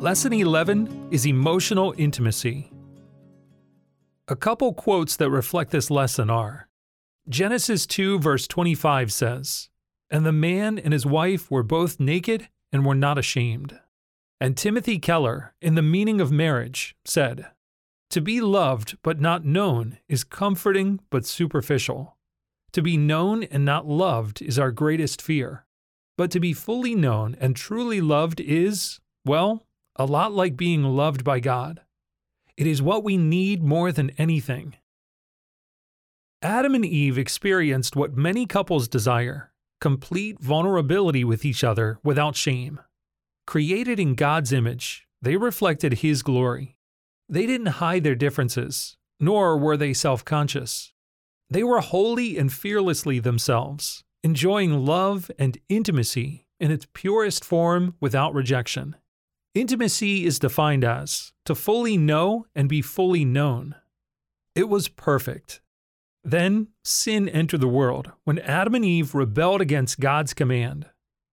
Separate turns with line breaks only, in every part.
Lesson 11 is emotional intimacy. A couple quotes that reflect this lesson are Genesis 2, verse 25 says, And the man and his wife were both naked and were not ashamed. And Timothy Keller, in The Meaning of Marriage, said, To be loved but not known is comforting but superficial. To be known and not loved is our greatest fear. But to be fully known and truly loved is, well, a lot like being loved by God. It is what we need more than anything. Adam and Eve experienced what many couples desire complete vulnerability with each other without shame. Created in God's image, they reflected His glory. They didn't hide their differences, nor were they self conscious. They were wholly and fearlessly themselves, enjoying love and intimacy in its purest form without rejection. Intimacy is defined as to fully know and be fully known. It was perfect. Then sin entered the world when Adam and Eve rebelled against God's command.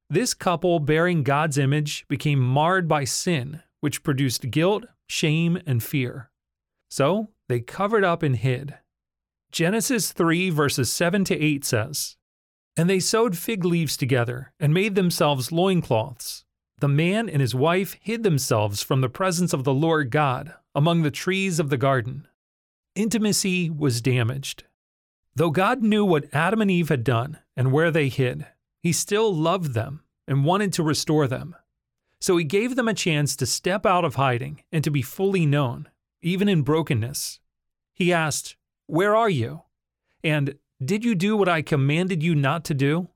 This couple bearing God's image became marred by sin, which produced guilt, shame, and fear. So they covered up and hid. Genesis 3 verses 7 to 8 says, And they sewed fig leaves together and made themselves loincloths the man and his wife hid themselves from the presence of the Lord God among the trees of the garden. Intimacy was damaged. Though God knew what Adam and Eve had done and where they hid, he still loved them and wanted to restore them. So he gave them a chance to step out of hiding and to be fully known, even in brokenness. He asked, Where are you? And did you do what I commanded you not to do?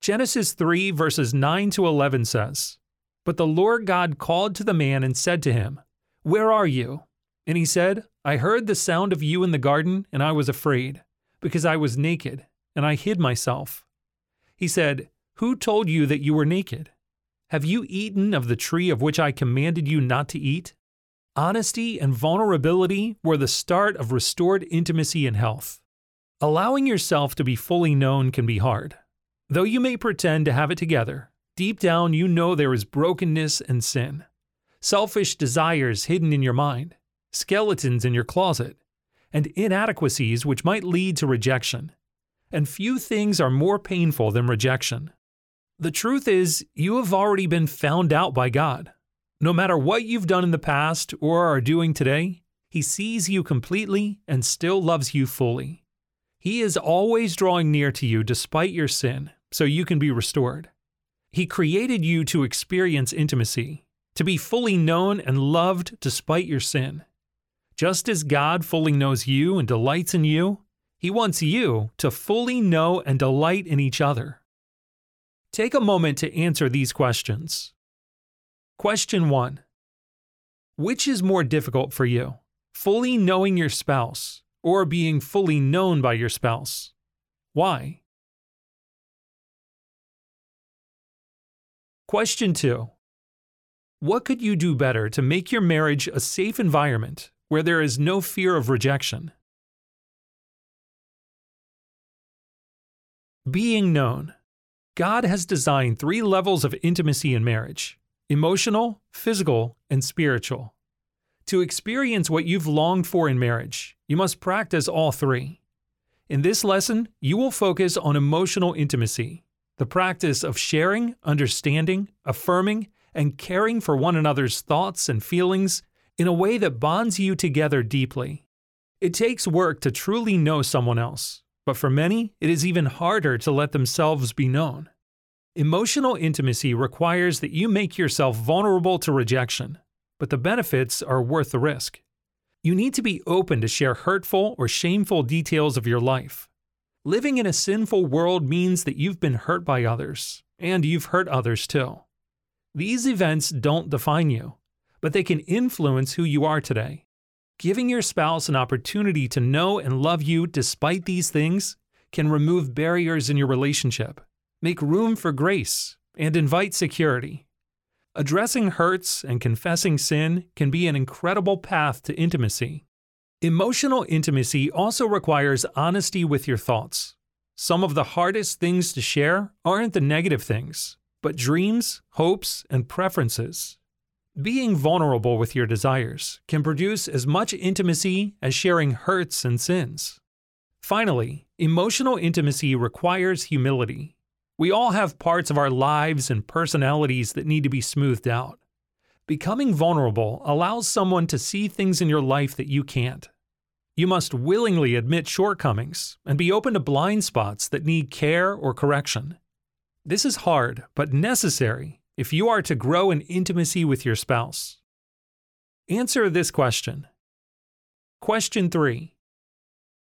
Genesis 3 verses 9 to 11 says, but the Lord God called to the man and said to him, Where are you? And he said, I heard the sound of you in the garden, and I was afraid, because I was naked, and I hid myself. He said, Who told you that you were naked? Have you eaten of the tree of which I commanded you not to eat? Honesty and vulnerability were the start of restored intimacy and health. Allowing yourself to be fully known can be hard. Though you may pretend to have it together, Deep down, you know there is brokenness and sin, selfish desires hidden in your mind, skeletons in your closet, and inadequacies which might lead to rejection. And few things are more painful than rejection. The truth is, you have already been found out by God. No matter what you've done in the past or are doing today, He sees you completely and still loves you fully. He is always drawing near to you despite your sin, so you can be restored. He created you to experience intimacy, to be fully known and loved despite your sin. Just as God fully knows you and delights in you, He wants you to fully know and delight in each other. Take a moment to answer these questions. Question 1 Which is more difficult for you, fully knowing your spouse or being fully known by your spouse? Why? Question 2 What could you do better to make your marriage a safe environment where there is no fear of rejection? Being known. God has designed three levels of intimacy in marriage emotional, physical, and spiritual. To experience what you've longed for in marriage, you must practice all three. In this lesson, you will focus on emotional intimacy, the practice of sharing, understanding, affirming, and caring for one another's thoughts and feelings in a way that bonds you together deeply. It takes work to truly know someone else, but for many, it is even harder to let themselves be known. Emotional intimacy requires that you make yourself vulnerable to rejection, but the benefits are worth the risk. You need to be open to share hurtful or shameful details of your life. Living in a sinful world means that you've been hurt by others, and you've hurt others too. These events don't define you, but they can influence who you are today. Giving your spouse an opportunity to know and love you despite these things can remove barriers in your relationship, make room for grace, and invite security. Addressing hurts and confessing sin can be an incredible path to intimacy. Emotional intimacy also requires honesty with your thoughts. Some of the hardest things to share aren't the negative things, but dreams, hopes, and preferences. Being vulnerable with your desires can produce as much intimacy as sharing hurts and sins. Finally, emotional intimacy requires humility. We all have parts of our lives and personalities that need to be smoothed out. Becoming vulnerable allows someone to see things in your life that you can't. You must willingly admit shortcomings and be open to blind spots that need care or correction. This is hard, but necessary if you are to grow in intimacy with your spouse. Answer this question. Question 3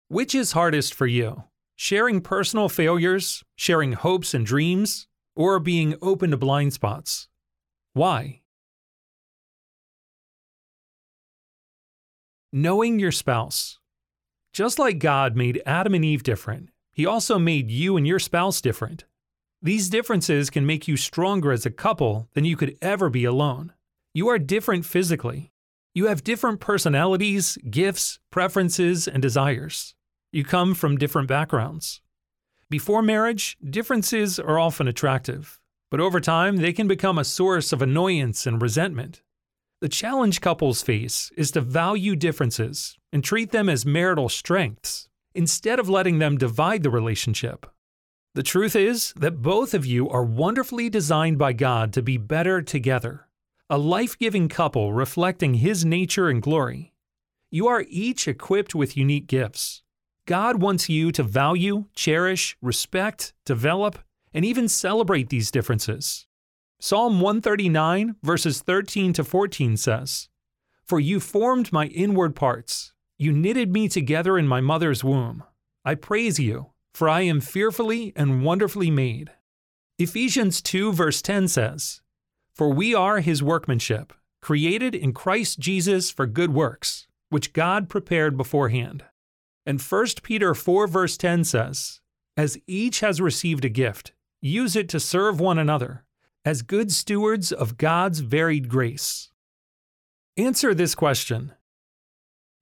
Which is hardest for you? Sharing personal failures, sharing hopes and dreams, or being open to blind spots? Why? Knowing your spouse. Just like God made Adam and Eve different, He also made you and your spouse different. These differences can make you stronger as a couple than you could ever be alone. You are different physically. You have different personalities, gifts, preferences, and desires. You come from different backgrounds. Before marriage, differences are often attractive, but over time they can become a source of annoyance and resentment. The challenge couples face is to value differences and treat them as marital strengths instead of letting them divide the relationship. The truth is that both of you are wonderfully designed by God to be better together, a life giving couple reflecting His nature and glory. You are each equipped with unique gifts. God wants you to value, cherish, respect, develop, and even celebrate these differences. Psalm 139, verses 13 to 14 says, For you formed my inward parts, you knitted me together in my mother's womb. I praise you, for I am fearfully and wonderfully made. Ephesians 2, verse 10 says, For we are his workmanship, created in Christ Jesus for good works, which God prepared beforehand. And 1 Peter 4, verse 10 says, As each has received a gift, use it to serve one another as good stewards of God's varied grace? Answer this question.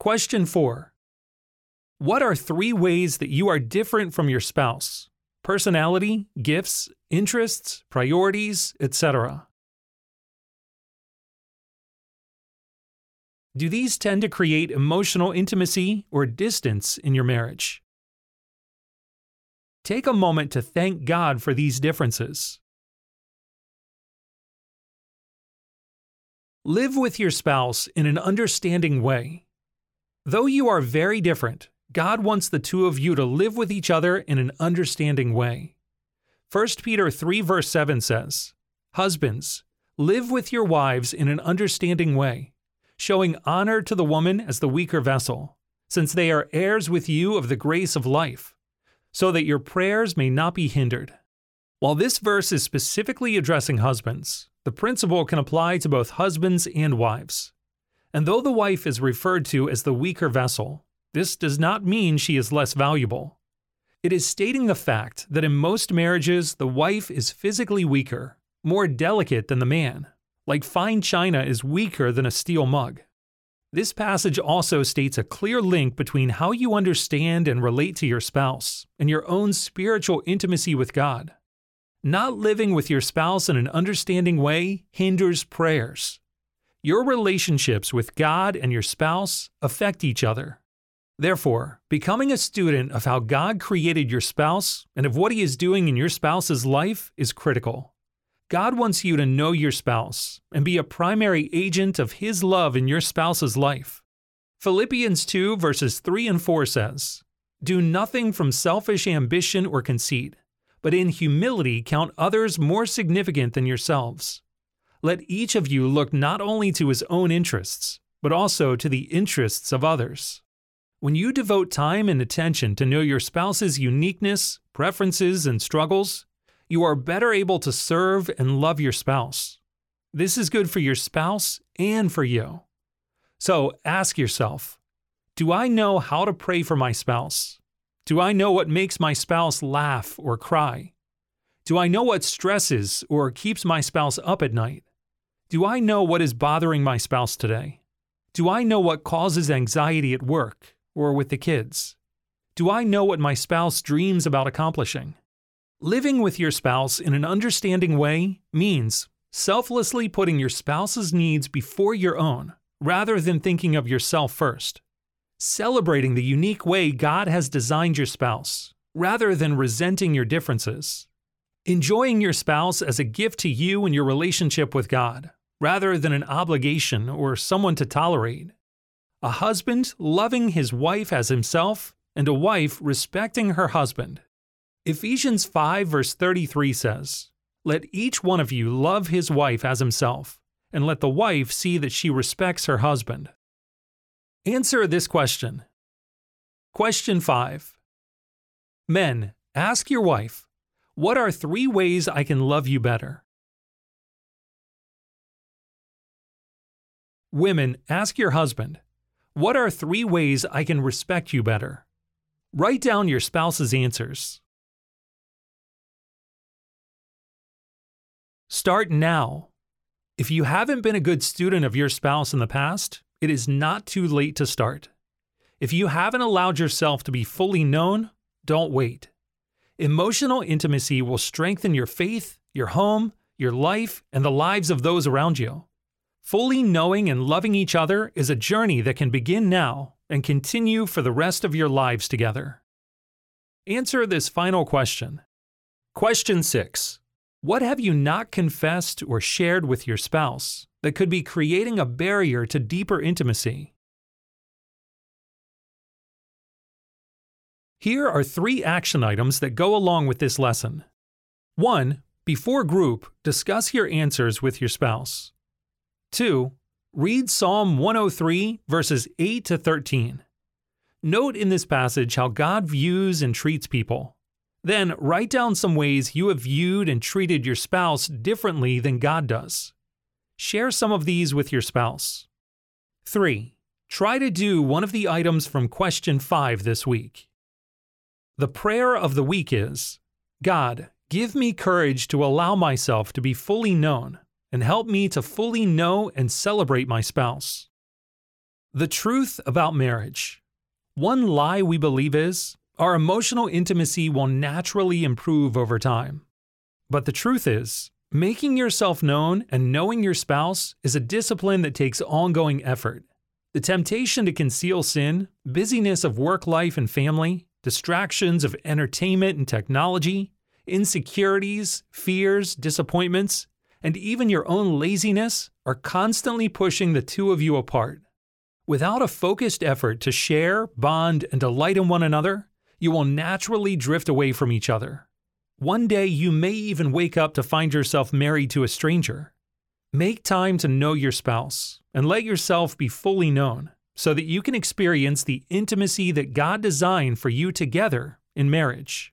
Question 4. What are three ways that you are different from your spouse? Personality, gifts, interests, priorities, etc. Do these tend to create emotional intimacy or distance in your marriage? Take a moment to thank God for these differences. Live with your spouse in an understanding way. Though you are very different, God wants the two of you to live with each other in an understanding way. 1 Peter 3, verse 7 says, Husbands, live with your wives in an understanding way, showing honor to the woman as the weaker vessel, since they are heirs with you of the grace of life, so that your prayers may not be hindered. While this verse is specifically addressing husbands, the principle can apply to both husbands and wives. And though the wife is referred to as the weaker vessel, this does not mean she is less valuable. It is stating the fact that in most marriages, the wife is physically weaker, more delicate than the man, like fine china is weaker than a steel mug. This passage also states a clear link between how you understand and relate to your spouse and your own spiritual intimacy with God. Not living with your spouse in an understanding way hinders prayers. Your relationships with God and your spouse affect each other. Therefore, becoming a student of how God created your spouse and of what He is doing in your spouse's life is critical. God wants you to know your spouse and be a primary agent of His love in your spouse's life. Philippians 2, verses 3 and 4 says, Do nothing from selfish ambition or conceit but in humility count others more significant than yourselves. Let each of you look not only to his own interests, but also to the interests of others. When you devote time and attention to know your spouse's uniqueness, preferences, and struggles, you are better able to serve and love your spouse. This is good for your spouse and for you. So ask yourself Do I know how to pray for my spouse? Do I know what makes my spouse laugh or cry? Do I know what stresses or keeps my spouse up at night? Do I know what is bothering my spouse today? Do I know what causes anxiety at work or with the kids? Do I know what my spouse dreams about accomplishing? Living with your spouse in an understanding way means selflessly putting your spouse's needs before your own, rather than thinking of yourself first. Celebrating the unique way God has designed your spouse, rather than resenting your differences. Enjoying your spouse as a gift to you and your relationship with God, rather than an obligation or someone to tolerate. A husband loving his wife as himself, and a wife respecting her husband. Ephesians 5, verse 33 says, Let each one of you love his wife as himself, and let the wife see that she respects her husband. Answer this question. Question 5. Men, ask your wife, What are three ways I can love you better? Women, ask your husband, What are three ways I can respect you better? Write down your spouse's answers. Start now. If you haven't been a good student of your spouse in the past, it is not too late to start. If you haven't allowed yourself to be fully known, don't wait. Emotional intimacy will strengthen your faith, your home, your life, and the lives of those around you. Fully knowing and loving each other is a journey that can begin now and continue for the rest of your lives together. Answer this final question. Question 6. What have you not confessed or shared with your spouse that could be creating a barrier to deeper intimacy? Here are three action items that go along with this lesson. 1. Before group, discuss your answers with your spouse. 2. Read Psalm 103, verses 8 to 13. Note in this passage how God views and treats people. Then write down some ways you have viewed and treated your spouse differently than God does. Share some of these with your spouse. 3. Try to do one of the items from question 5 this week. The prayer of the week is God, give me courage to allow myself to be fully known and help me to fully know and celebrate my spouse. The truth about marriage. One lie we believe is our emotional intimacy will naturally improve over time. But the truth is, making yourself known and knowing your spouse is a discipline that takes ongoing effort. The temptation to conceal sin, busyness of work life and family, distractions of entertainment and technology, insecurities, fears, disappointments, and even your own laziness are constantly pushing the two of you apart. Without a focused effort to share, bond, and delight in one another, you will naturally drift away from each other. One day you may even wake up to find yourself married to a stranger. Make time to know your spouse and let yourself be fully known so that you can experience the intimacy that God designed for you together in marriage.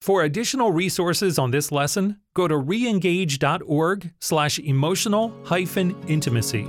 For additional resources on this lesson, go to reengage.org slash emotional hyphen intimacy.